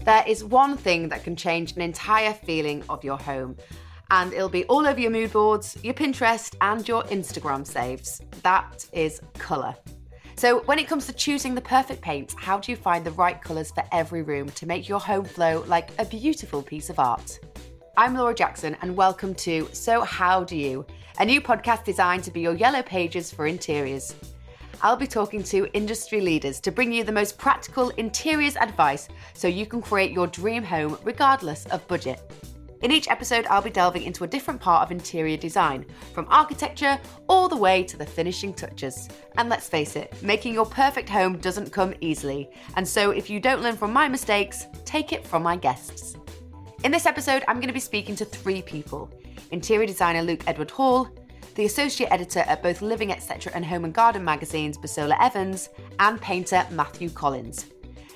There is one thing that can change an entire feeling of your home, and it'll be all over your mood boards, your Pinterest, and your Instagram saves. That is colour. So, when it comes to choosing the perfect paint, how do you find the right colours for every room to make your home flow like a beautiful piece of art? I'm Laura Jackson, and welcome to So How Do You, a new podcast designed to be your yellow pages for interiors. I'll be talking to industry leaders to bring you the most practical interiors advice so you can create your dream home regardless of budget. In each episode, I'll be delving into a different part of interior design, from architecture all the way to the finishing touches. And let's face it, making your perfect home doesn't come easily. And so, if you don't learn from my mistakes, take it from my guests. In this episode, I'm going to be speaking to three people interior designer Luke Edward Hall, the associate editor at both Living Etc. and Home and Garden magazines, Busola Evans, and painter Matthew Collins.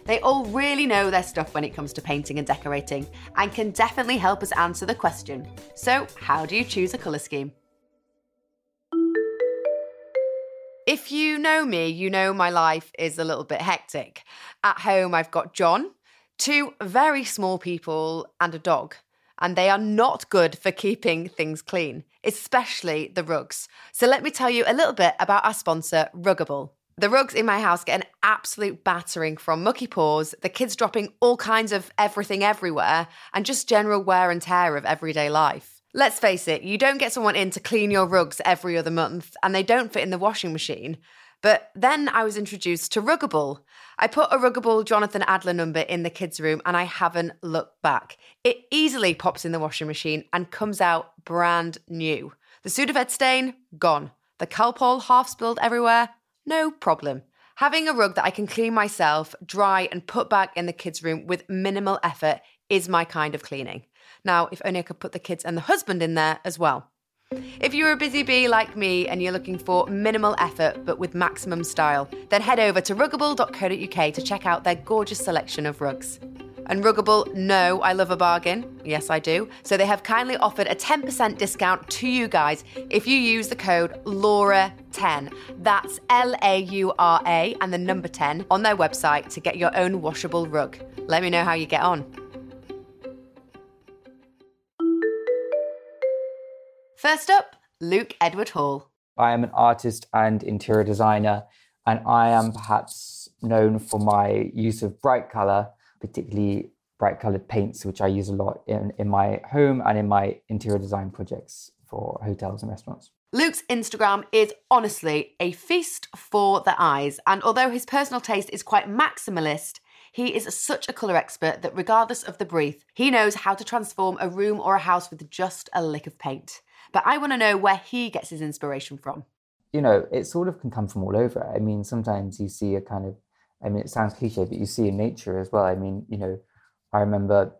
They all really know their stuff when it comes to painting and decorating and can definitely help us answer the question so, how do you choose a colour scheme? If you know me, you know my life is a little bit hectic. At home, I've got John, two very small people, and a dog. And they are not good for keeping things clean, especially the rugs. So, let me tell you a little bit about our sponsor, Ruggable. The rugs in my house get an absolute battering from mucky paws, the kids dropping all kinds of everything everywhere, and just general wear and tear of everyday life. Let's face it, you don't get someone in to clean your rugs every other month, and they don't fit in the washing machine. But then I was introduced to Ruggable. I put a Ruggable Jonathan Adler number in the kids' room and I haven't looked back. It easily pops in the washing machine and comes out brand new. The Sudafed stain, gone. The Calpol half spilled everywhere, no problem. Having a rug that I can clean myself, dry, and put back in the kids' room with minimal effort is my kind of cleaning. Now, if only I could put the kids and the husband in there as well. If you're a busy bee like me and you're looking for minimal effort but with maximum style, then head over to ruggable.co.uk to check out their gorgeous selection of rugs. And Ruggable know I love a bargain. Yes, I do. So they have kindly offered a 10% discount to you guys if you use the code LAURA10. That's L A U R A and the number 10 on their website to get your own washable rug. Let me know how you get on. First up, Luke Edward Hall. I am an artist and interior designer, and I am perhaps known for my use of bright color particularly bright colored paints, which I use a lot in, in my home and in my interior design projects for hotels and restaurants. Luke's Instagram is honestly a feast for the eyes, and although his personal taste is quite maximalist, he is such a colour expert that regardless of the brief, he knows how to transform a room or a house with just a lick of paint. But I want to know where he gets his inspiration from. You know, it sort of can come from all over. I mean, sometimes you see a kind of I mean, it sounds cliche, but you see in nature as well. I mean, you know, I remember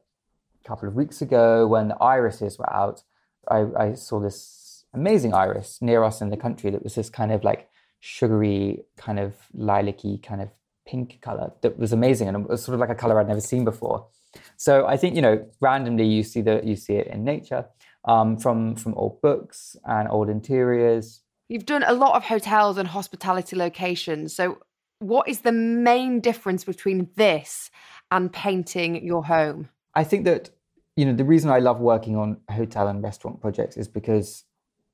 a couple of weeks ago when the irises were out, I, I saw this amazing iris near us in the country that was this kind of like sugary, kind of lilac-y, kind of pink color that was amazing. And it was sort of like a color I'd never seen before. So I think, you know, randomly you see the you see it in nature um, from from old books and old interiors. You've done a lot of hotels and hospitality locations. So what is the main difference between this and painting your home? I think that you know the reason I love working on hotel and restaurant projects is because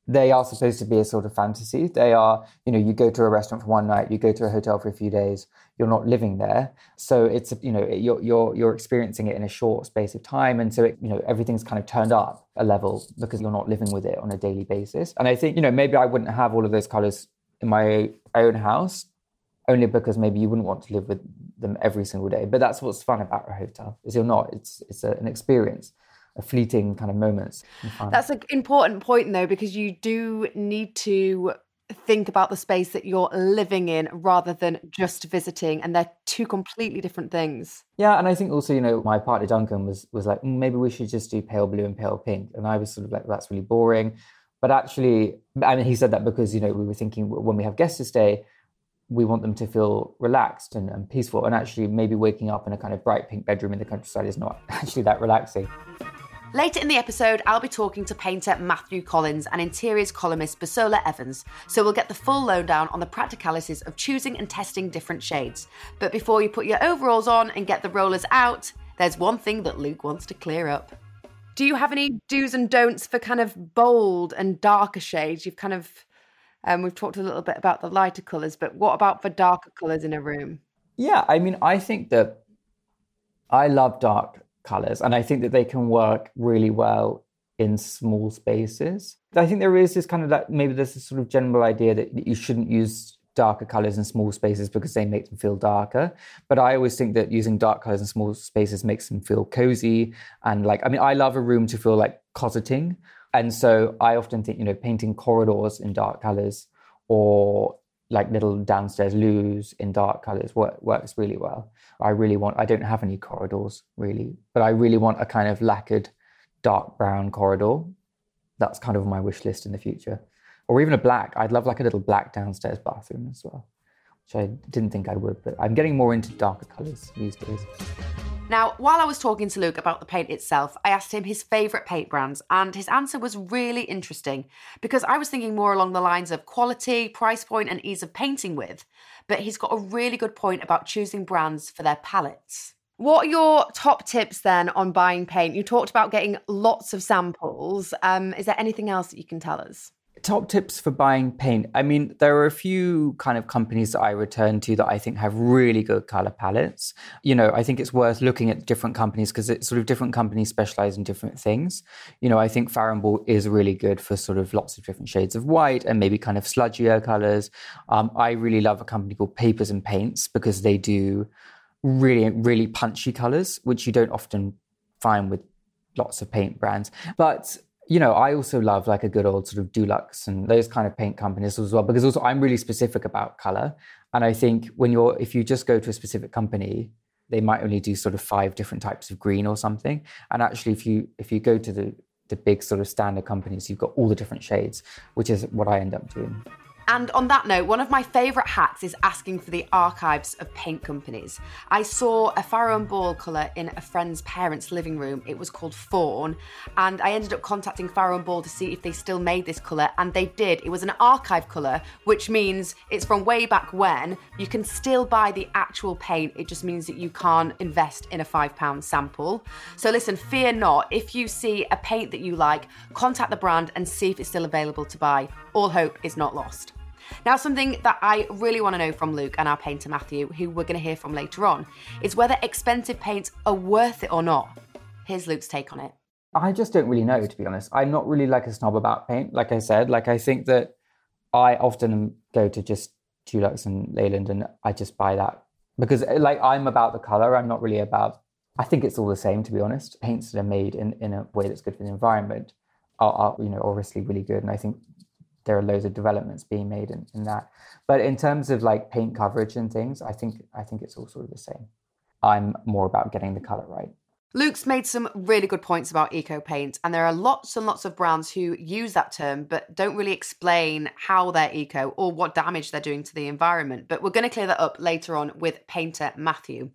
they are supposed to be a sort of fantasy. They are, you know, you go to a restaurant for one night, you go to a hotel for a few days. You're not living there, so it's you know you're you're you're experiencing it in a short space of time, and so it, you know everything's kind of turned up a level because you're not living with it on a daily basis. And I think you know maybe I wouldn't have all of those colors in my own house only because maybe you wouldn't want to live with them every single day. But that's what's fun about a hotel is you're not. It's it's a, an experience, fleeting kind of moments. That's an important point though, because you do need to think about the space that you're living in rather than just visiting and they're two completely different things yeah and i think also you know my partner duncan was was like mm, maybe we should just do pale blue and pale pink and i was sort of like that's really boring but actually and he said that because you know we were thinking when we have guests to stay we want them to feel relaxed and, and, peaceful. And actually, maybe waking up in a kind of bright pink bedroom in the countryside is not actually that relaxing. Later in the episode, I'll be talking to painter Matthew Collins and interiors columnist Busola Evans, so we'll get the full lowdown on the practicalities of choosing and testing different shades. But before you put your overalls on and get the rollers out, there's one thing that Luke wants to clear up. Do you have any do's and don'ts for kind of bold and darker shades? You've kind of, um, we've talked a little bit about the lighter colours, but what about for darker colours in a room? Yeah, I mean, I think that I love dark colors and I think that they can work really well in small spaces. I think there is this kind of that maybe there's this sort of general idea that you shouldn't use darker colors in small spaces because they make them feel darker. But I always think that using dark colors in small spaces makes them feel cozy and like I mean I love a room to feel like cosseting. And so I often think, you know, painting corridors in dark colors or like little downstairs loos in dark colors work, works really well. I really want I don't have any corridors really, but I really want a kind of lacquered dark brown corridor. That's kind of my wish list in the future or even a black. I'd love like a little black downstairs bathroom as well, which I didn't think I would, but I'm getting more into darker colours these days. Now, while I was talking to Luke about the paint itself, I asked him his favourite paint brands, and his answer was really interesting because I was thinking more along the lines of quality, price point, and ease of painting with. But he's got a really good point about choosing brands for their palettes. What are your top tips then on buying paint? You talked about getting lots of samples. Um, is there anything else that you can tell us? Top tips for buying paint. I mean, there are a few kind of companies that I return to that I think have really good color palettes. You know, I think it's worth looking at different companies because it's sort of different companies specialize in different things. You know, I think Farrow is really good for sort of lots of different shades of white and maybe kind of sludgier colors. Um, I really love a company called Papers and Paints because they do really, really punchy colors, which you don't often find with lots of paint brands. But you know, I also love like a good old sort of Dulux and those kind of paint companies as well, because also I'm really specific about color. And I think when you're, if you just go to a specific company, they might only do sort of five different types of green or something. And actually, if you if you go to the the big sort of standard companies, you've got all the different shades, which is what I end up doing. And on that note, one of my favourite hacks is asking for the archives of paint companies. I saw a Farrow and Ball colour in a friend's parents' living room. It was called Fawn, and I ended up contacting Farrow and Ball to see if they still made this colour, and they did. It was an archive colour, which means it's from way back when. You can still buy the actual paint. It just means that you can't invest in a £5 sample. So listen, fear not. If you see a paint that you like, contact the brand and see if it's still available to buy. All hope is not lost. Now, something that I really want to know from Luke and our painter Matthew, who we're going to hear from later on, is whether expensive paints are worth it or not. Here's Luke's take on it. I just don't really know, to be honest. I'm not really like a snob about paint. Like I said, like I think that I often go to just Dulux and Leyland and I just buy that because eh, like I'm about the color. I'm not really about, I think it's all the same, to be honest. Paints that are made in, in a way that's good for the environment are, are, you know, obviously really good. And I think there are loads of developments being made in, in that. But in terms of like paint coverage and things, I think I think it's all sort of the same. I'm more about getting the color right. Luke's made some really good points about eco paint, and there are lots and lots of brands who use that term but don't really explain how they're eco or what damage they're doing to the environment. But we're going to clear that up later on with painter Matthew.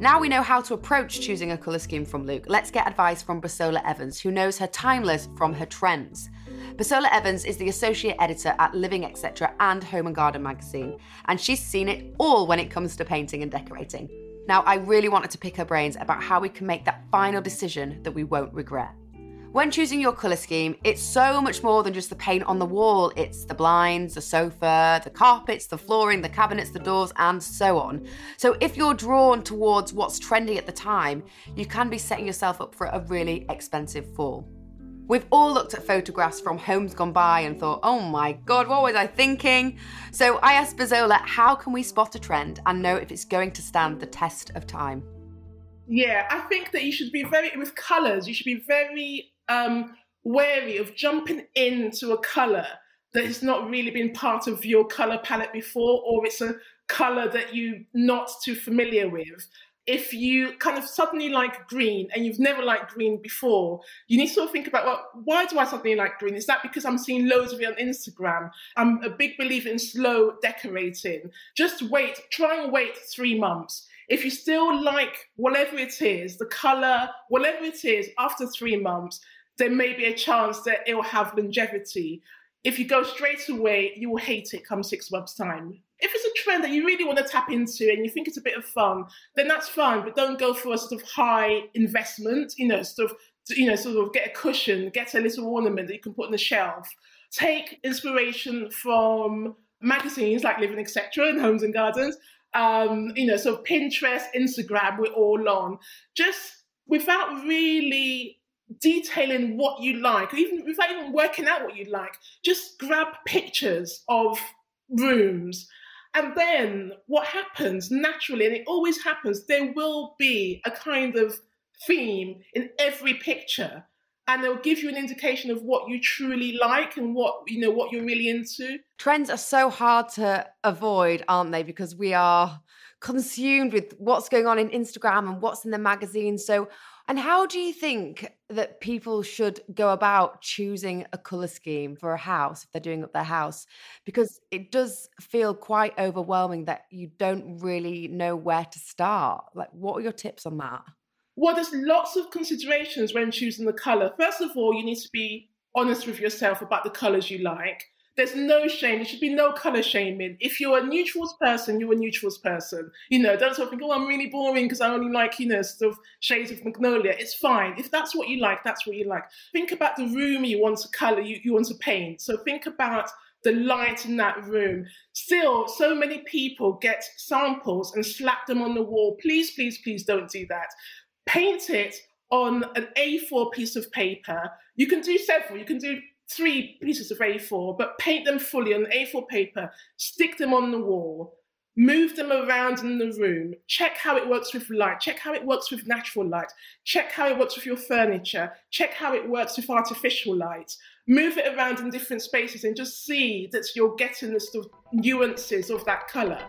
Now we know how to approach choosing a colour scheme from Luke, let's get advice from Busola Evans, who knows her timeless from her trends. Busola Evans is the associate editor at Living Etc. and Home and Garden magazine, and she's seen it all when it comes to painting and decorating. Now, I really wanted to pick her brains about how we can make that final decision that we won't regret. When choosing your colour scheme, it's so much more than just the paint on the wall. It's the blinds, the sofa, the carpets, the flooring, the cabinets, the doors, and so on. So if you're drawn towards what's trendy at the time, you can be setting yourself up for a really expensive fall. We've all looked at photographs from homes gone by and thought, oh my god, what was I thinking? So I asked Busola, how can we spot a trend and know if it's going to stand the test of time? Yeah, I think that you should be very, with colours, you should be very um, wary of jumping into a colour that has not really been part of your colour palette before, or it's a colour that you're not too familiar with if you kind of suddenly like green and you've never liked green before, you need to sort of think about, well, why do I suddenly like green? Is that because I'm seeing loads of it on Instagram? I'm a big believer in slow decorating. Just wait, try and wait three months. If you still like whatever it is, the color, whatever it is, after three months, there may be a chance that it will have longevity. If you go straight away, you will hate it come six months' time. If it's a trend that you really want to tap into and you think it's a bit of fun, then that's fine. But don't go for a sort of high investment, you know, sort of, you know, sort of get a cushion, get a little ornament that you can put on the shelf. Take inspiration from magazines like Living Etc. and Homes and Gardens. Um, you know, so Pinterest, Instagram, we're all on. Just without really detailing what you like, or even without even working out what you like, just grab pictures of rooms. And then what happens naturally, and it always happens, there will be a kind of theme in every picture. And they'll give you an indication of what you truly like and what you know what you're really into. Trends are so hard to avoid, aren't they? Because we are consumed with what's going on in Instagram and what's in the magazine. So and how do you think that people should go about choosing a color scheme for a house if they're doing up their house? Because it does feel quite overwhelming that you don't really know where to start. Like, what are your tips on that? Well, there's lots of considerations when choosing the color. First of all, you need to be honest with yourself about the colors you like. There's no shame. There should be no color shaming. If you're a neutrals person, you're a neutrals person. You know, don't sort of think, oh, I'm really boring because I only like, you know, sort of shades of magnolia. It's fine. If that's what you like, that's what you like. Think about the room you want to color, you, you want to paint. So think about the light in that room. Still, so many people get samples and slap them on the wall. Please, please, please don't do that. Paint it on an A4 piece of paper. You can do several. You can do three pieces of A4, but paint them fully on A4 paper, stick them on the wall, move them around in the room, check how it works with light, check how it works with natural light, check how it works with your furniture, check how it works with artificial light, move it around in different spaces and just see that you're getting the sort of nuances of that colour.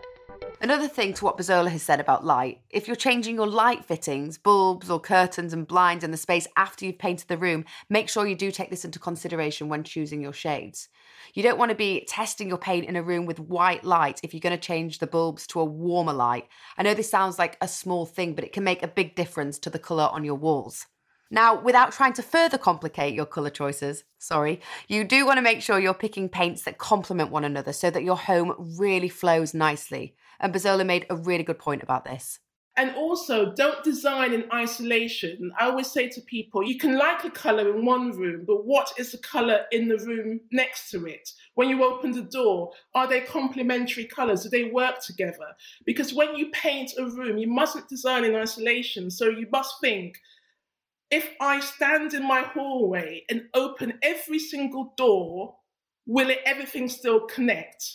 Another thing to what Busola has said about light if you're changing your light fittings, bulbs or curtains and blinds in the space after you've painted the room, make sure you do take this into consideration when choosing your shades. You don't want to be testing your paint in a room with white light if you're going to change the bulbs to a warmer light. I know this sounds like a small thing, but it can make a big difference to the colour on your walls. Now, without trying to further complicate your colour choices, sorry, you do want to make sure you're picking paints that complement one another so that your home really flows nicely. And Busola made a really good point about this. And also, don't design in isolation. I always say to people, you can like a colour in one room, but what is the colour in the room next to it? When you open the door, are they complementary colours? Do they work together? Because when you paint a room, you mustn't design in isolation. So you must think, if I stand in my hallway and open every single door, will it everything still connect?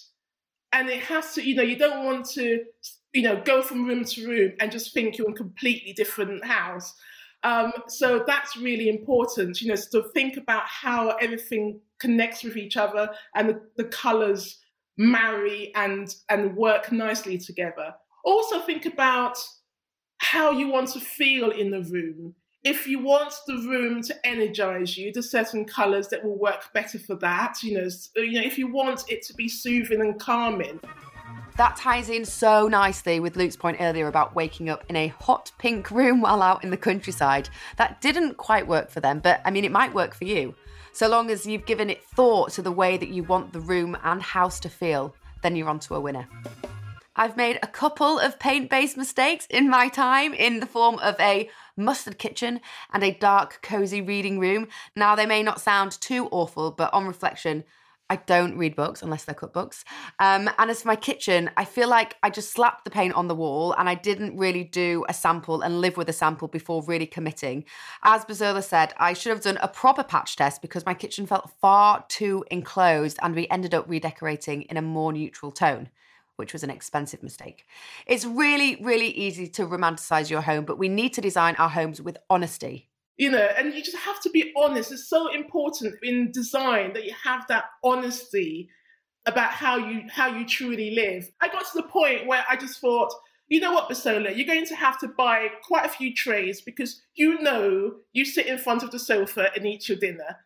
And it has to you know you don't want to you know go from room to room and just think you're in a completely different house. Um, so that's really important you know to think about how everything connects with each other and the, the colors marry and and work nicely together. Also think about how you want to feel in the room if you want the room to energize you, there's certain colors that will work better for that. You know, you know, if you want it to be soothing and calming. That ties in so nicely with Luke's point earlier about waking up in a hot pink room while out in the countryside. That didn't quite work for them, but I mean, it might work for you. So long as you've given it thought to the way that you want the room and house to feel, then you're onto a winner. I've made a couple of paint based mistakes in my time in the form of a mustard kitchen, and a dark, cozy reading room. Now, they may not sound too awful, but on reflection, I don't read books unless they're cookbooks. Um, and as for my kitchen, I feel like I just slapped the paint on the wall and I didn't really do a sample and live with a sample before really committing. As Busola said, I should have done a proper patch test because my kitchen felt far too enclosed and we ended up redecorating in a more neutral tone which was an expensive mistake. It's really, really easy to romanticize your home, but we need to design our homes with honesty. You know, and you just have to be honest. It's so important in design that you have that honesty about how you how you truly live. I got to the point where I just thought, you know what, Busola, you're going to have to buy quite a few trays because you know you sit in front of the sofa and eat your dinner.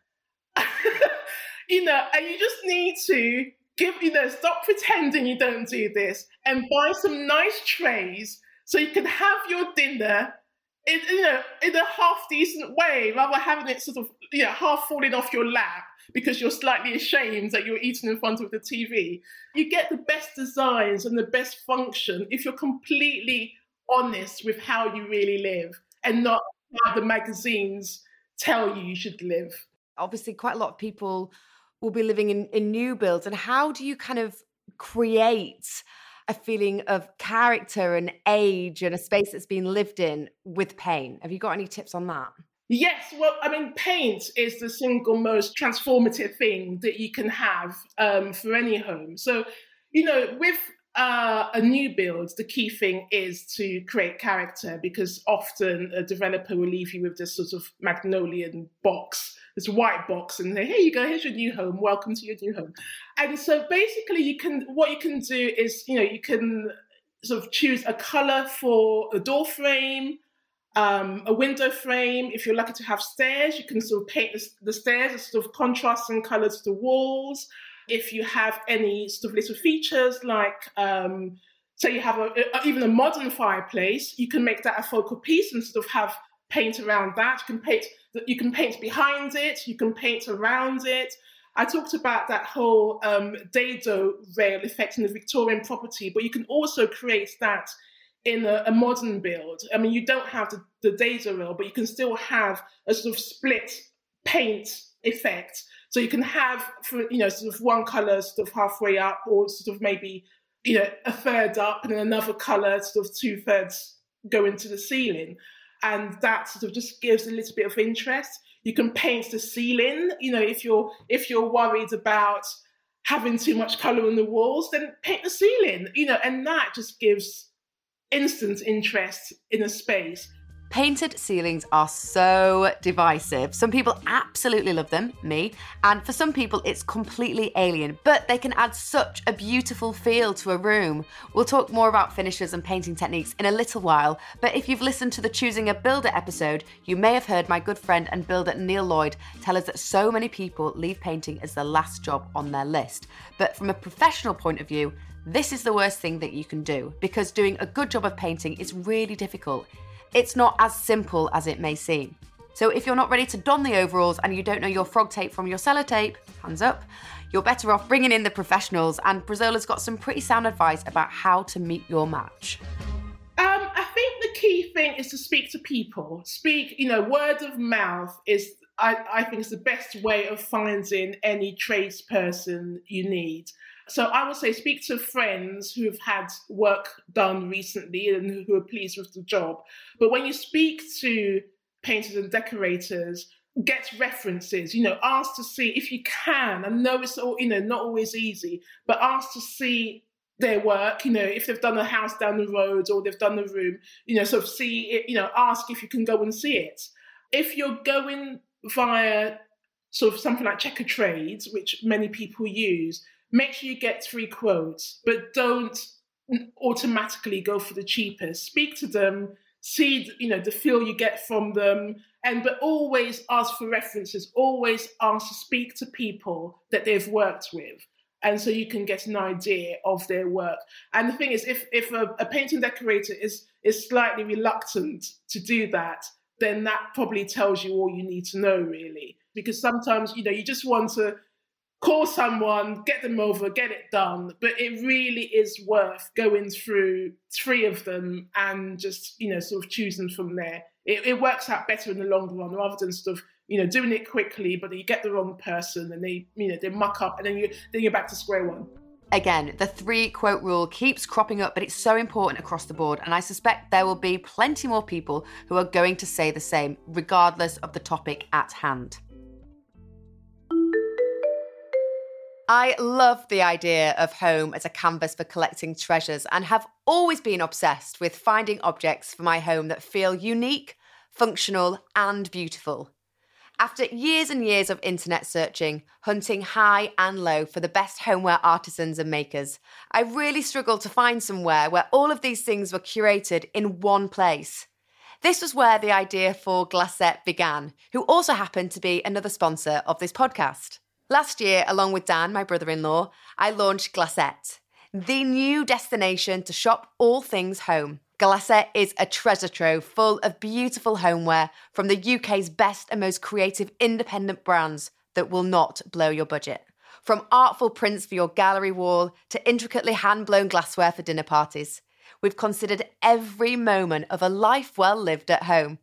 you know, and you just need to give you know stop pretending you don't do this and buy some nice trays so you can have your dinner in, you know, in a half decent way, rather than having it sort of, you know, half falling off your lap because you're slightly ashamed that you're eating in front of the TV. You get the best designs and the best function if you're completely honest with how you really live and not how the magazines tell you you should live. Obviously, quite a lot of people will be living in, in new builds. And how do you kind of create a feeling of character and age and a space that's been lived in with paint? Have you got any tips on that? Yes, well, I mean, paint is the single most transformative thing that you can have um, for any home. So, you know, with uh, a new build, the key thing is to create character because often a developer will leave you with this sort of magnolian box, this white box, and say, "Here you go. Here's your new home. Welcome to your new home." And so, basically, you can what you can do is, you know, you can sort of choose a color for a door frame, um, a window frame. If you're lucky to have stairs, you can sort of paint the, the stairs as sort of contrasting colors to the walls. If you have any sort of little features like, um, say, you have a, a, even a modern fireplace, you can make that a focal piece and sort of have paint around that. You can paint. You can paint behind it. You can paint around it. I talked about that whole um, dado rail effect in the Victorian property, but you can also create that in a, a, modern build. I mean, you don't have the, the dado rail, but you can still have a sort of split paint effect so you can have, for, you know, sort of one color sort of halfway up, or sort of maybe, you know, a third up, and then another color sort of two thirds go into the ceiling, and that sort of just gives a little bit of interest. You can paint the ceiling. You know, if you're if you're worried about having too much color on the walls, then paint the ceiling. You know, and that just gives instant interest in a space. Painted ceilings are so divisive. Some people absolutely love them, me, and for some people it's completely alien, but they can add such a beautiful feel to a room. We'll talk more about finishes and painting techniques in a little while, but if you've listened to the Choosing a Builder episode, you may have heard my good friend and builder Neil Lloyd tell us that so many people leave painting as the last job on their list. But from a professional point of view, this is the worst thing that you can do because doing a good job of painting is really difficult. It's not as simple as it may seem. So if you're not ready to don the overalls and you don't know your frog tape from your sellotape, hands up, you're better off bringing in the professionals. And Busola's got some pretty sound advice about how to meet your match. Um, I think the key thing is to speak to people. Speak, you know, word of mouth is, I, I think, is the best way of finding any tradesperson you need. So I would say speak to friends who've had work done recently and who are pleased with the job. But when you speak to painters and decorators, get references, you know, ask to see if you can. I know it's all, you know, not always easy, but ask to see their work, you know, if they've done a house down the road or they've done a room, you know, sort of see it, you know, ask if you can go and see it. If you're going via sort of something like Checkatrades, which many people use, make sure you get three quotes, but don't automatically go for the cheapest. Speak to them, see you know the feel you get from them, and but always ask for references. Always ask to speak to people that they've worked with. And so you can get an idea of their work. And the thing is, if if a, a painting decorator is is slightly reluctant to do that, then that probably tells you all you need to know, really. Because sometimes, you know, you just want to call someone, get them over, get it done. But it really is worth going through three of them and just, you know, sort of choosing from there. It, it works out better in the long run rather than sort of, you know, doing it quickly, but you get the wrong person and they, you know, they muck up and then you then you're back to square one. Again, the three quote rule keeps cropping up, but it's so important across the board. And I suspect there will be plenty more people who are going to say the same, regardless of the topic at hand. I love the idea of home as a canvas for collecting treasures and have always been obsessed with finding objects for my home that feel unique, functional, and beautiful. After years and years of internet searching, hunting high and low for the best homeware artisans and makers, I really struggled to find somewhere where all of these things were curated in one place. This was where the idea for Glassette began, who also happened to be another sponsor of this podcast. Last year, along with Dan, my brother in law, I launched Glassette, the new destination to shop all things home. Glassette is a treasure trove full of beautiful homeware from the UK's best and most creative independent brands that will not blow your budget. From artful prints for your gallery wall to intricately hand blown glassware for dinner parties, we've considered every moment of a life well lived at home.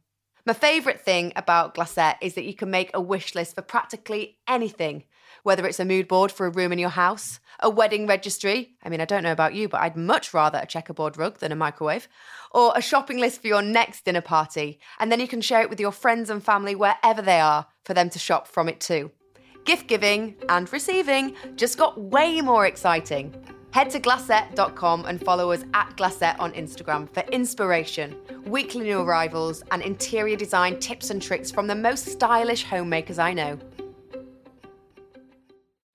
My favourite thing about Glassette is that you can make a wish list for practically anything, whether it's a mood board for a room in your house, a wedding registry. I mean, I don't know about you, but I'd much rather a checkerboard rug than a microwave, or a shopping list for your next dinner party. And then you can share it with your friends and family wherever they are for them to shop from it too. Gift giving and receiving just got way more exciting. Head to glassette.com and follow us at Glassette on Instagram for inspiration, weekly new arrivals, and interior design tips and tricks from the most stylish homemakers I know.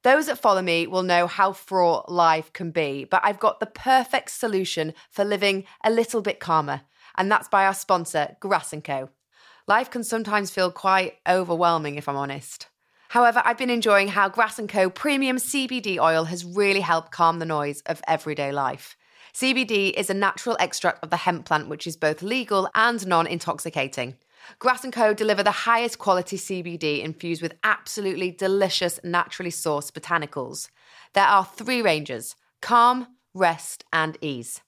Those that follow me will know how fraught life can be, but I've got the perfect solution for living a little bit calmer, and that's by our sponsor, Grass & Co. Life can sometimes feel quite overwhelming, if I'm honest. However, I've been enjoying how Grass & Co premium CBD oil has really helped calm the noise of everyday life. CBD is a natural extract of the hemp plant which is both legal and non-intoxicating. Grass & Co deliver the highest quality CBD infused with absolutely delicious naturally sourced botanicals. There are 3 ranges: calm, rest, and ease.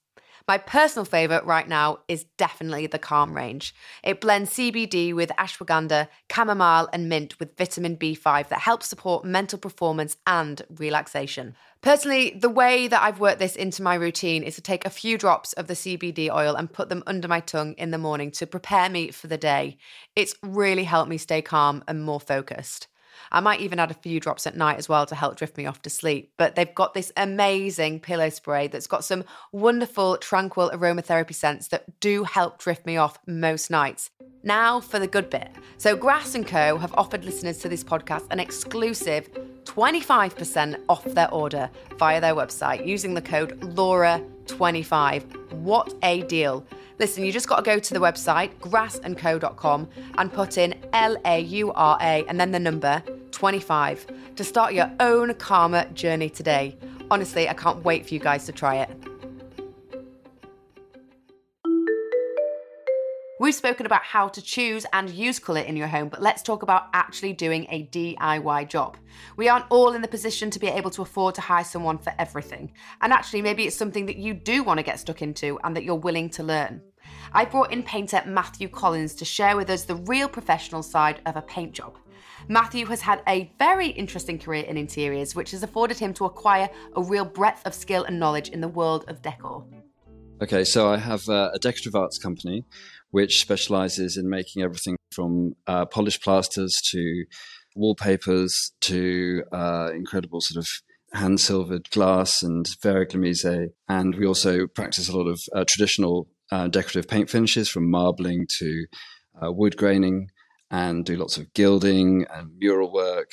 My personal favourite right now is definitely the Calm range. It blends CBD with ashwagandha, chamomile, and mint with vitamin B5 that helps support mental performance and relaxation. Personally, the way that I've worked this into my routine is to take a few drops of the CBD oil and put them under my tongue in the morning to prepare me for the day. It's really helped me stay calm and more focused. I might even add a few drops at night as well to help drift me off to sleep. But they've got this amazing pillow spray that's got some wonderful, tranquil aromatherapy scents that do help drift me off most nights. Now for the good bit. So, Grass & Co. have offered listeners to this podcast an exclusive 25% off their order via their website using the code Laura25. What a deal! Listen, you just got to go to the website, grassandco.com, and put in L A U R A and then the number 25 to start your own karma journey today. Honestly, I can't wait for you guys to try it. We've spoken about how to choose and use colour in your home, but let's talk about actually doing a DIY job. We aren't all in the position to be able to afford to hire someone for everything. And actually, maybe it's something that you do want to get stuck into and that you're willing to learn. I brought in painter Matthew Collins to share with us the real professional side of a paint job. Matthew has had a very interesting career in interiors, which has afforded him to acquire a real breadth of skill and knowledge in the world of decor. Okay, so I have uh, a decorative arts company which specializes in making everything from uh, polished plasters to wallpapers to uh, incredible sort of hand silvered glass and verre églomisé. And we also practice a lot of uh, traditional uh, decorative paint finishes from marbling to uh, wood graining and do lots of gilding and mural work.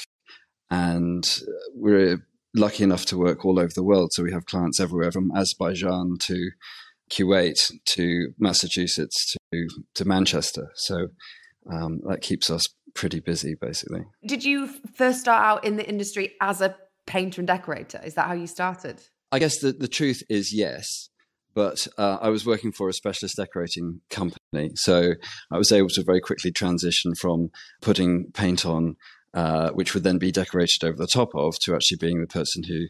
And uh, we're lucky enough to work all over the world. So we have clients everywhere from Azerbaijan to Kuwait to Massachusetts to, to Manchester. So um, that keeps us pretty busy, basically. Did you first start out in the industry as a painter and decorator? Is that how you started? I guess the, the truth is yes but uh, I was working for a specialist decorating company. So I was able to very quickly transition from putting paint on, uh, which would then be decorated over the top of, to actually being the person who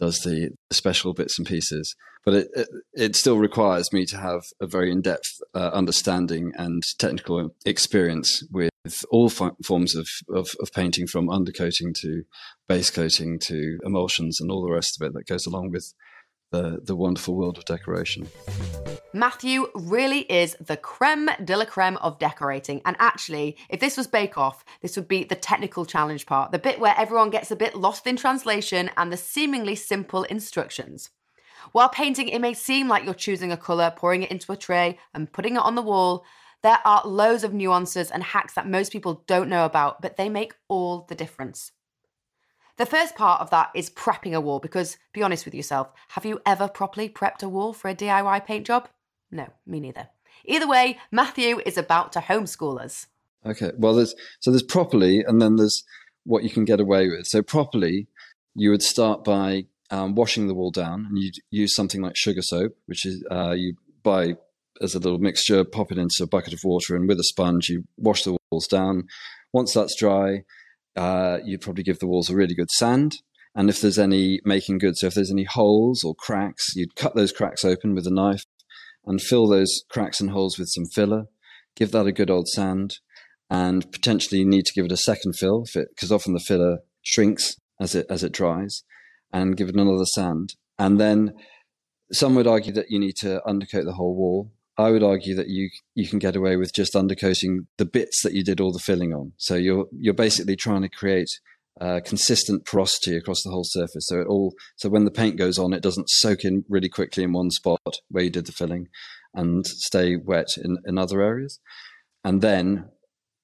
does the special bits and pieces. But it, it, it still requires me to have a very in depth uh, understanding and technical experience with all forms of, of, of, painting, from undercoating to base coating to emulsions and all the rest of it that goes along with the, the wonderful world of decoration. Matthew really is the creme de la creme of decorating. And actually, if this was Bake Off, this would be the technical challenge part, the bit where everyone gets a bit lost in translation and the seemingly simple instructions. While painting, it may seem like you're choosing a colour, pouring it into a tray, and putting it on the wall. There are loads of nuances and hacks that most people don't know about, but they make all the difference. The first part of that is prepping a wall because, be honest with yourself, have you ever properly prepped a wall for a DIY paint job? No, me neither. Either way, Matthew is about to homeschool us. Okay, well, there's so there's properly, and then there's what you can get away with. So properly, you would start by um, washing the wall down, and you'd use something like sugar soap, which is uh, you buy as a little mixture, pop it into a bucket of water, and with a sponge, you wash the walls down. Once that's dry, uh, you'd probably give the walls a really good sand. And if there's any making good, so if there's any holes or cracks, you'd cut those cracks open with a knife and fill those cracks and holes with some filler. Give that a good old sand, and potentially need to give it a second fill because often the filler shrinks as it as it dries, and give it another sand. And then some would argue that you need to undercoat the whole wall. I would argue that you you can get away with just undercoating the bits that you did all the filling on. So you're you're basically trying to create uh, consistent porosity across the whole surface. So it all so when the paint goes on, it doesn't soak in really quickly in one spot where you did the filling, and stay wet in, in other areas. And then,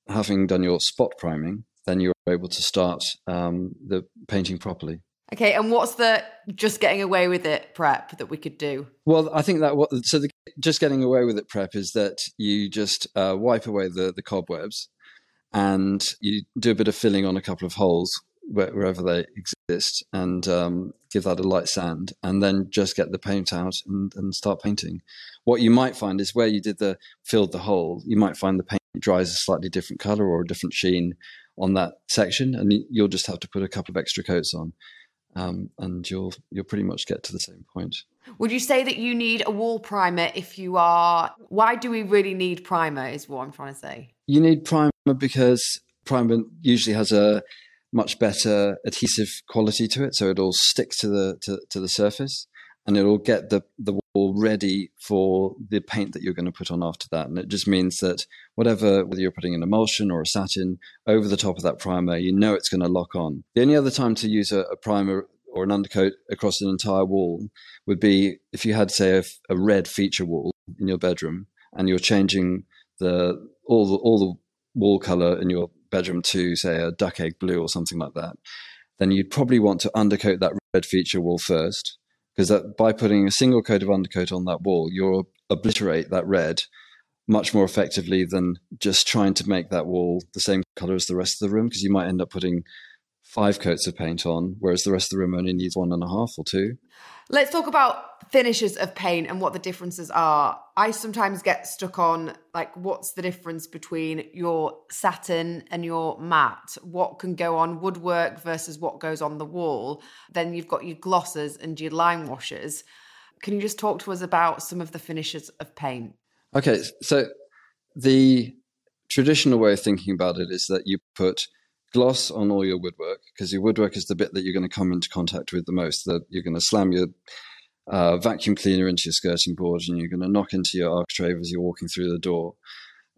having done your spot priming, then you're able to start um, the painting properly. Okay, and what's the just getting away with it prep that we could do? Well, I think that what so the just getting away with it prep is that you just uh, wipe away the the cobwebs and you do a bit of filling on a couple of holes wherever they exist and um, give that a light sand and then just get the paint out and, and start painting what you might find is where you did the filled the hole you might find the paint dries a slightly different color or a different sheen on that section and you'll just have to put a couple of extra coats on um, and you'll you'll pretty much get to the same point. Would you say that you need a wall primer if you are why do we really need primer is what i'm trying to say. You need primer because primer usually has a much better adhesive quality to it, so it'll stick to the to, to the surface, and it'll get the the wall ready for the paint that you're going to put on after that. And it just means that whatever whether you're putting an emulsion or a satin over the top of that primer, you know it's going to lock on. The only other time to use a, a primer or an undercoat across an entire wall would be if you had, say, a, a red feature wall in your bedroom, and you're changing the all the all the wall color in your bedroom to, say, a duck egg blue or something like that, then you'd probably want to undercoat that red feature wall first, because by putting a single coat of undercoat on that wall, you'll obliterate that red much more effectively than just trying to make that wall the same color as the rest of the room, because you might end up putting five coats of paint on, whereas the rest of the room only needs one and a half or two. Let's talk about finishes of paint and what the differences are. I sometimes get stuck on like what's the difference between your satin and your matte? What can go on woodwork versus what goes on the wall? Then you've got your glosses and your lime washes. Can you just talk to us about some of the finishes of paint? Okay, so the traditional way of thinking about it is that you put gloss on all your woodwork because your woodwork is the bit that you're going to come into contact with the most. That you're going to slam your uh, vacuum cleaner into your skirting board and you're going to knock into your architrave as you're walking through the door.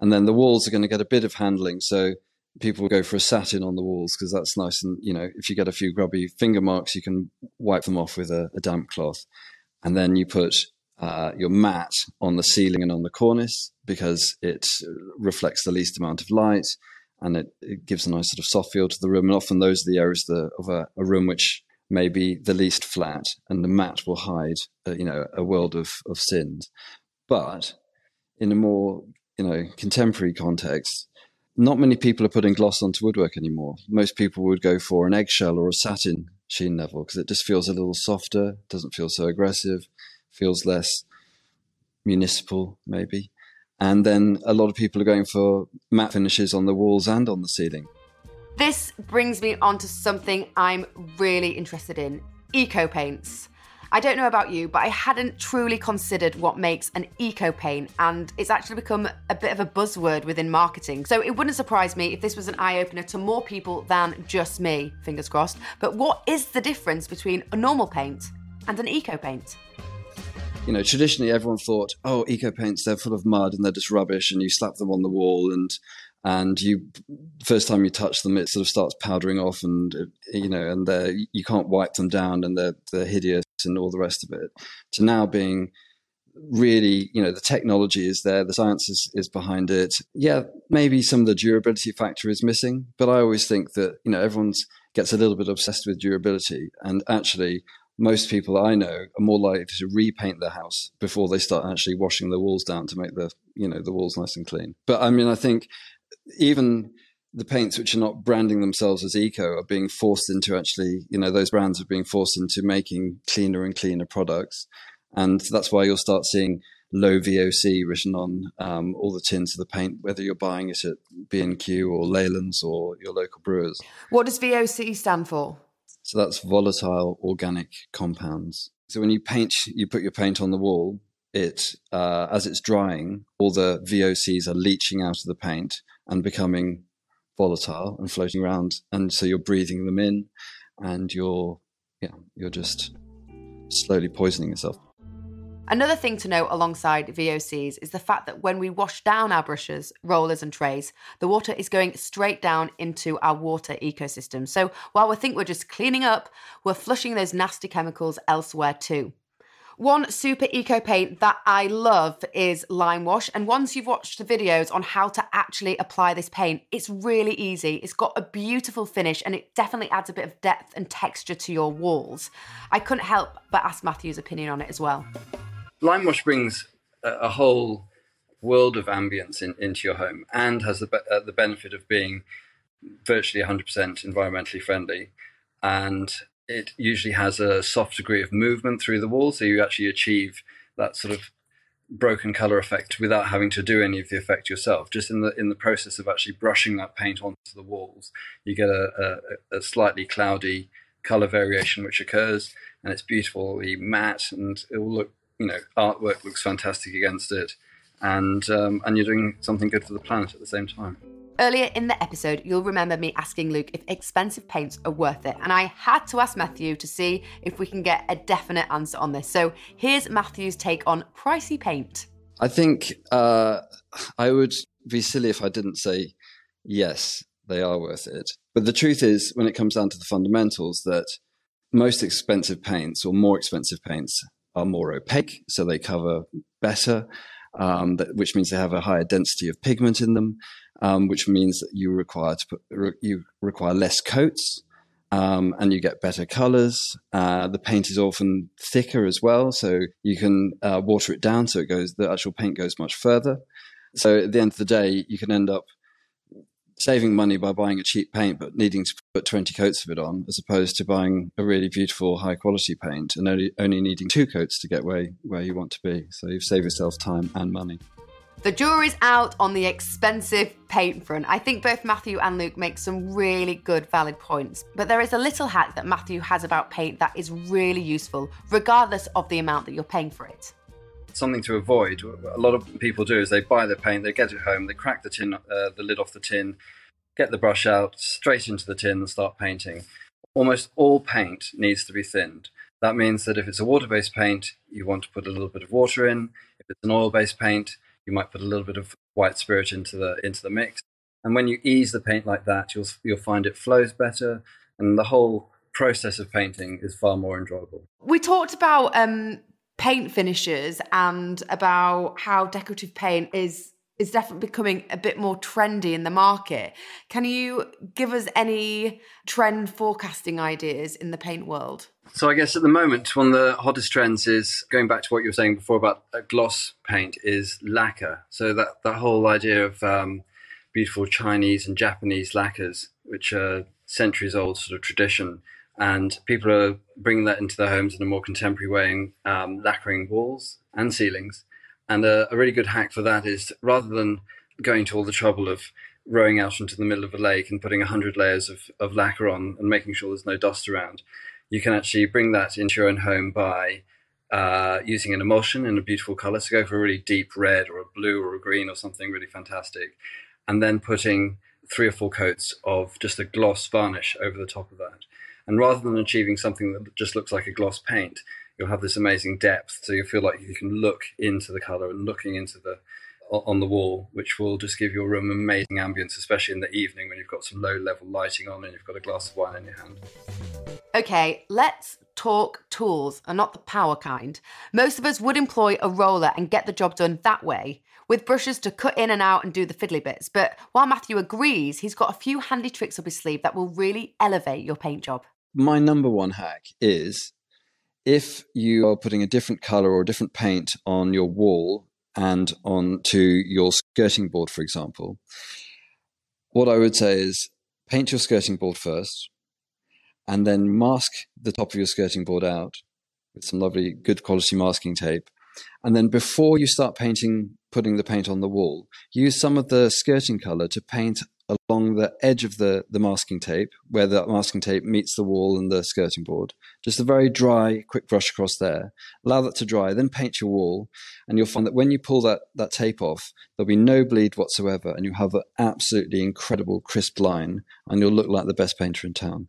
And then the walls are going to get a bit of handling. So people go for a satin on the walls because that's nice. And, you know, if you get a few grubby finger marks, you can wipe them off with a, a damp cloth. And then you put uh, your matte on the ceiling and on the cornice because it reflects the least amount of light and it, it, gives a nice sort of soft feel to the room. And often those are the areas the, of a, a, room which may be the least flat, and the matte will hide, uh, you know, a world of, of sins. But in a more, you know, contemporary context, not many people are putting gloss onto woodwork anymore. Most people would go for an eggshell or a satin sheen level because it just feels a little softer, doesn't feel so aggressive, feels less municipal, maybe. And then a lot of people are going for matte finishes on the walls and on the ceiling. This brings me on to something I'm really interested in eco paints. I don't know about you, but I hadn't truly considered what makes an eco paint, and it's actually become a bit of a buzzword within marketing. So it wouldn't surprise me if this was an eye opener to more people than just me, fingers crossed. But what is the difference between a normal paint and an eco paint? you know, traditionally everyone thought, oh, eco paints, they're full of mud and they're just rubbish, and you slap them on the wall, and and you first time you touch them, it sort of starts powdering off, and you know, and they you can't wipe them down, and they're they're hideous, and all the rest of it. To now being really, you know, the technology is there, the science is, is behind it. Yeah, maybe some of the durability factor is missing, but I always think that you know everyone's gets a little bit obsessed with durability, and actually most people I know are more likely to repaint their house before they start actually washing the walls down to make the you know the walls nice and clean. But I mean, I think even the paints which are not branding themselves as eco are being forced into actually you know those brands are being forced into making cleaner and cleaner products, and that's why you'll start seeing low VOC written on um, all the tins of the paint, whether you're buying it at B&Q or Leyland's or your local brewers. What does VOC stand for? So that's volatile organic compounds. So when you paint, you put your paint on the wall, it uh, as it's drying, all the VOCs are leaching out of the paint and becoming volatile and floating around, and so you're breathing them in, and you're yeah, you're just slowly poisoning yourself. Another thing to note alongside VOCs is the fact that when we wash down our brushes, rollers, and trays, the water is going straight down into our water ecosystem. So while we think we're just cleaning up, we're flushing those nasty chemicals elsewhere too. One super eco paint that I love is Lime Wash. And once you've watched the videos on how to actually apply this paint, it's really easy. It's got a beautiful finish and it definitely adds a bit of depth and texture to your walls. I couldn't help but ask Matthew's opinion on it as well. Lime Wash brings a, whole world of ambience in, into your home and has the, uh, the benefit of being virtually 100% environmentally friendly and it usually has a soft degree of movement through the wall, so you actually achieve that sort of broken color effect without having to do any of the effect yourself. Just in the in the process of actually brushing that paint onto the walls, you get a, a, a slightly cloudy color variation which occurs, and it's beautifully matte, and it will look you know artwork looks fantastic against it, and um, and you're doing something good for the planet at the same time. Earlier in the episode, you'll remember me asking Luke if expensive paints are worth it, and I had to ask Matthew to see if we can get a definite answer on this. So here's Matthew's take on pricey paint. I think uh, I would be silly if I didn't say yes, they are worth it. But the truth is, when it comes down to the fundamentals, that most expensive paints or more expensive paints are more opaque, so they cover better, um, that, which means they have a higher density of pigment in them um, which means that you require put, re- you require less coats. Um, and you get better colors. Uh, the paint is often thicker as well, so you can uh, water it down so it goes. The actual paint goes much further. So at the end of the day, you can end up saving money by buying a cheap paint, but needing to put 20 coats of it on, as opposed to buying a really beautiful, high quality paint and only, only needing two coats to get where, where you want to be. So you've saved yourself time and money. The jury's out on the expensive paint front. I think both Matthew and Luke make some really good, valid points. But there is a little hack that Matthew has about paint that is really useful, regardless of the amount that you're paying for it. Something to avoid. A lot of people do is they buy their paint, they get it home, they crack the tin, uh, the lid off the tin, get the brush out, straight into the tin, and start painting. Almost all paint needs to be thinned. That means that if it's a water-based paint, you want to put a little bit of water in. If it's an oil-based paint, you might put a little bit of white spirit into the into the mix. And when you ease the paint like that, you'll you'll find it flows better, and the whole process of painting is far more enjoyable. We talked about um, paint finishes and about how decorative paint is is definitely becoming a bit more trendy in the market. Can you give us any trend forecasting ideas in the paint world? So I guess at the moment, one of the hottest trends is going back to what you were saying before about a gloss paint is lacquer. So that the whole idea of um, beautiful Chinese and Japanese lacquers, which are centuries old sort of tradition, and people are bringing that into their homes in a more contemporary way and um, lacquering walls and ceilings. And a, a really good hack for that is rather than going to all the trouble of rowing out into the middle of a lake and putting 100 layers of, of lacquer on and making sure there's no dust around, you can actually bring that into your own home by uh, using an emulsion in a beautiful color. So go for a really deep red or a blue or a green or something really fantastic. And then putting three or four coats of just a gloss varnish over the top of that. And rather than achieving something that just looks like a gloss paint, you'll have this amazing depth. So you feel like you can look into the color and looking into the on the wall, which will just give your room amazing ambience, especially in the evening when you've got some low level lighting on and you've got a glass of wine in your hand. Okay, let's talk tools and not the power kind. Most of us would employ a roller and get the job done that way, with brushes to cut in and out and do the fiddly bits. But while Matthew agrees, he's got a few handy tricks up his sleeve that will really elevate your paint job. My number one hack is if you are putting a different color or a different paint on your wall and onto your skirting board, for example, what I would say is paint your skirting board first and then mask the top of your skirting board out with some lovely, good quality masking tape. And then before you start painting, putting the paint on the wall, use some of the skirting color to paint along the edge of the, the masking tape, where the masking tape meets the wall and the skirting board. Just a very dry, quick brush across there. Allow that to dry, then paint your wall, and you'll find that when you pull that, that tape off, there'll be no bleed whatsoever, and you'll have an absolutely incredible crisp line, and you'll look like the best painter in town.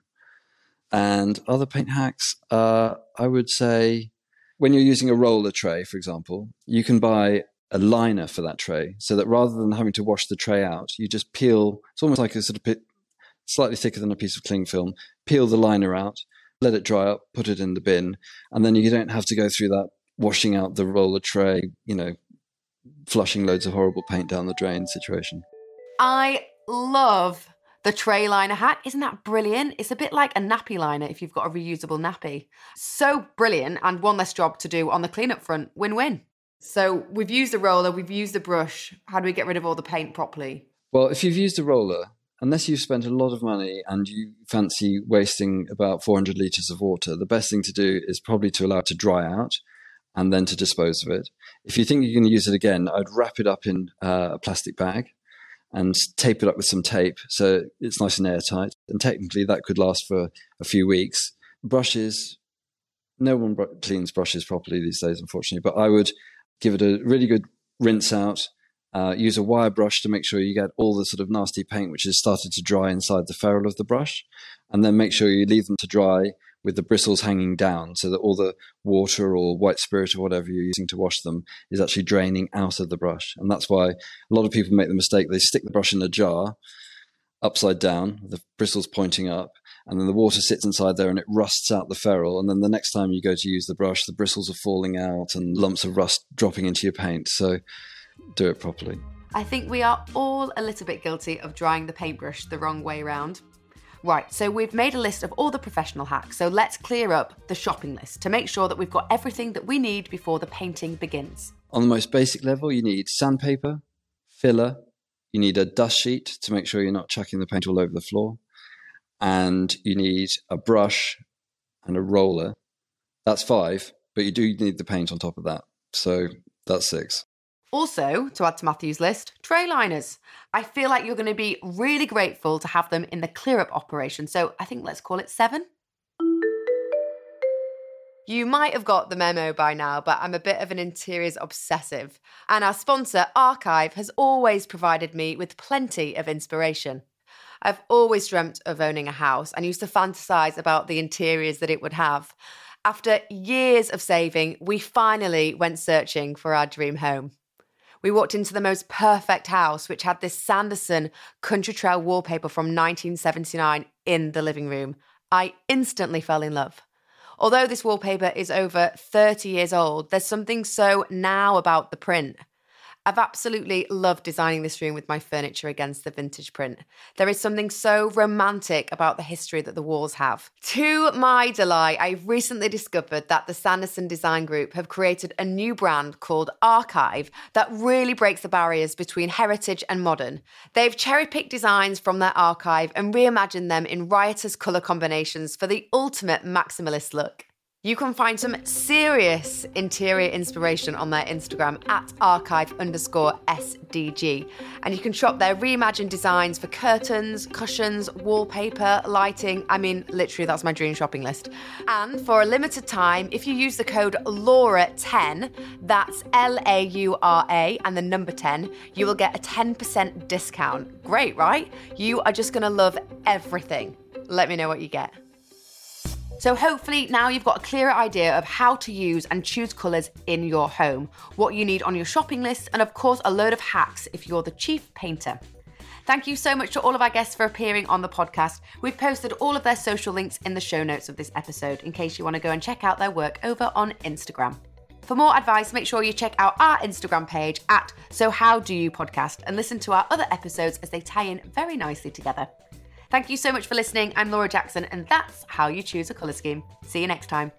And other paint hacks, uh, I would say when you're using a roller tray, for example, you can buy a liner for that tray so that rather than having to wash the tray out, you just peel, it's almost like a sort of bit slightly thicker than a piece of cling film, peel the liner out, let it dry up, put it in the bin, and then you don't have to go through that washing out the roller tray, you know, flushing loads of horrible paint down the drain situation. I love the tray liner hat. Isn't that brilliant? It's a bit like a nappy liner if you've got a reusable nappy. So brilliant, and one less job to do on the cleanup front. Win win. So we've used a roller, we've used a brush. How do we get rid of all the paint properly? Well, if you've used a roller, unless you've spent a lot of money and you fancy wasting about 400 litres of water, the best thing to do is probably to allow it to dry out and then to dispose of it. If you think you're going to use it again, I'd wrap it up in uh, a plastic bag and tape it up with some tape so it's nice and airtight. And technically, that could last for a few weeks. Brushes, no one cleans brushes properly these days, unfortunately, but I would give it a really good rinse out. Uh, use a wire brush to make sure you get all the sort of nasty paint which has started to dry inside the ferrule of the brush, and then make sure you leave them to dry with the bristles hanging down so that all the water or white spirit or whatever you're using to wash them is actually draining out of the brush. And that's why a lot of people make the mistake they stick the brush in a jar upside down, the bristles pointing up, and then the water sits inside there and it rusts out the ferrule. And then the next time you go to use the brush, the bristles are falling out and lumps of rust dropping into your paint. So do it properly. I think we are all a little bit guilty of drying the paintbrush the wrong way round. Right, so we've made a list of all the professional hacks, so let's clear up the shopping list to make sure that we've got everything that we need before the painting begins. On the most basic level, you need sandpaper, filler, you need a dust sheet to make sure you're not chucking the paint all over the floor, and you need a brush and a roller. That's five, but you do need the paint on top of that. So that's six. Also, to add to Matthew's list, tray liners. I feel like you're going to be really grateful to have them in the clear up operation. So I think let's call it seven. You might have got the memo by now, but I'm a bit of an interiors obsessive. And our sponsor, Archive, has always provided me with plenty of inspiration. I've always dreamt of owning a house and used to fantasize about the interiors that it would have. After years of saving, we finally went searching for our dream home. We walked into the most perfect house, which had this Sanderson country trail wallpaper from 1979 in the living room. I instantly fell in love. Although this wallpaper is over 30 years old, there's something so now about the print. I've absolutely loved designing this room with my furniture against the vintage print. There is something so romantic about the history that the walls have. To my delight, I've recently discovered that the Sanderson Design Group have created a new brand called Archive that really breaks the barriers between heritage and modern. They've cherry picked designs from their archive and reimagined them in riotous colour combinations for the ultimate maximalist look. You can find some serious interior inspiration on their Instagram at archive underscore SDG. And you can shop their reimagined designs for curtains, cushions, wallpaper, lighting. I mean, literally, that's my dream shopping list. And for a limited time, if you use the code LAURA10, that's L A U R A and the number 10, you will get a 10% discount. Great, right? You are just going to love everything. Let me know what you get. So, hopefully, now you've got a clearer idea of how to use and choose colours in your home, what you need on your shopping list, and of course, a load of hacks if you're the chief painter. Thank you so much to all of our guests for appearing on the podcast. We've posted all of their social links in the show notes of this episode in case you want to go and check out their work over on Instagram. For more advice, make sure you check out our Instagram page at So How Do You Podcast and listen to our other episodes as they tie in very nicely together. Thank you so much for listening. I'm Laura Jackson, and that's how you choose a colour scheme. See you next time.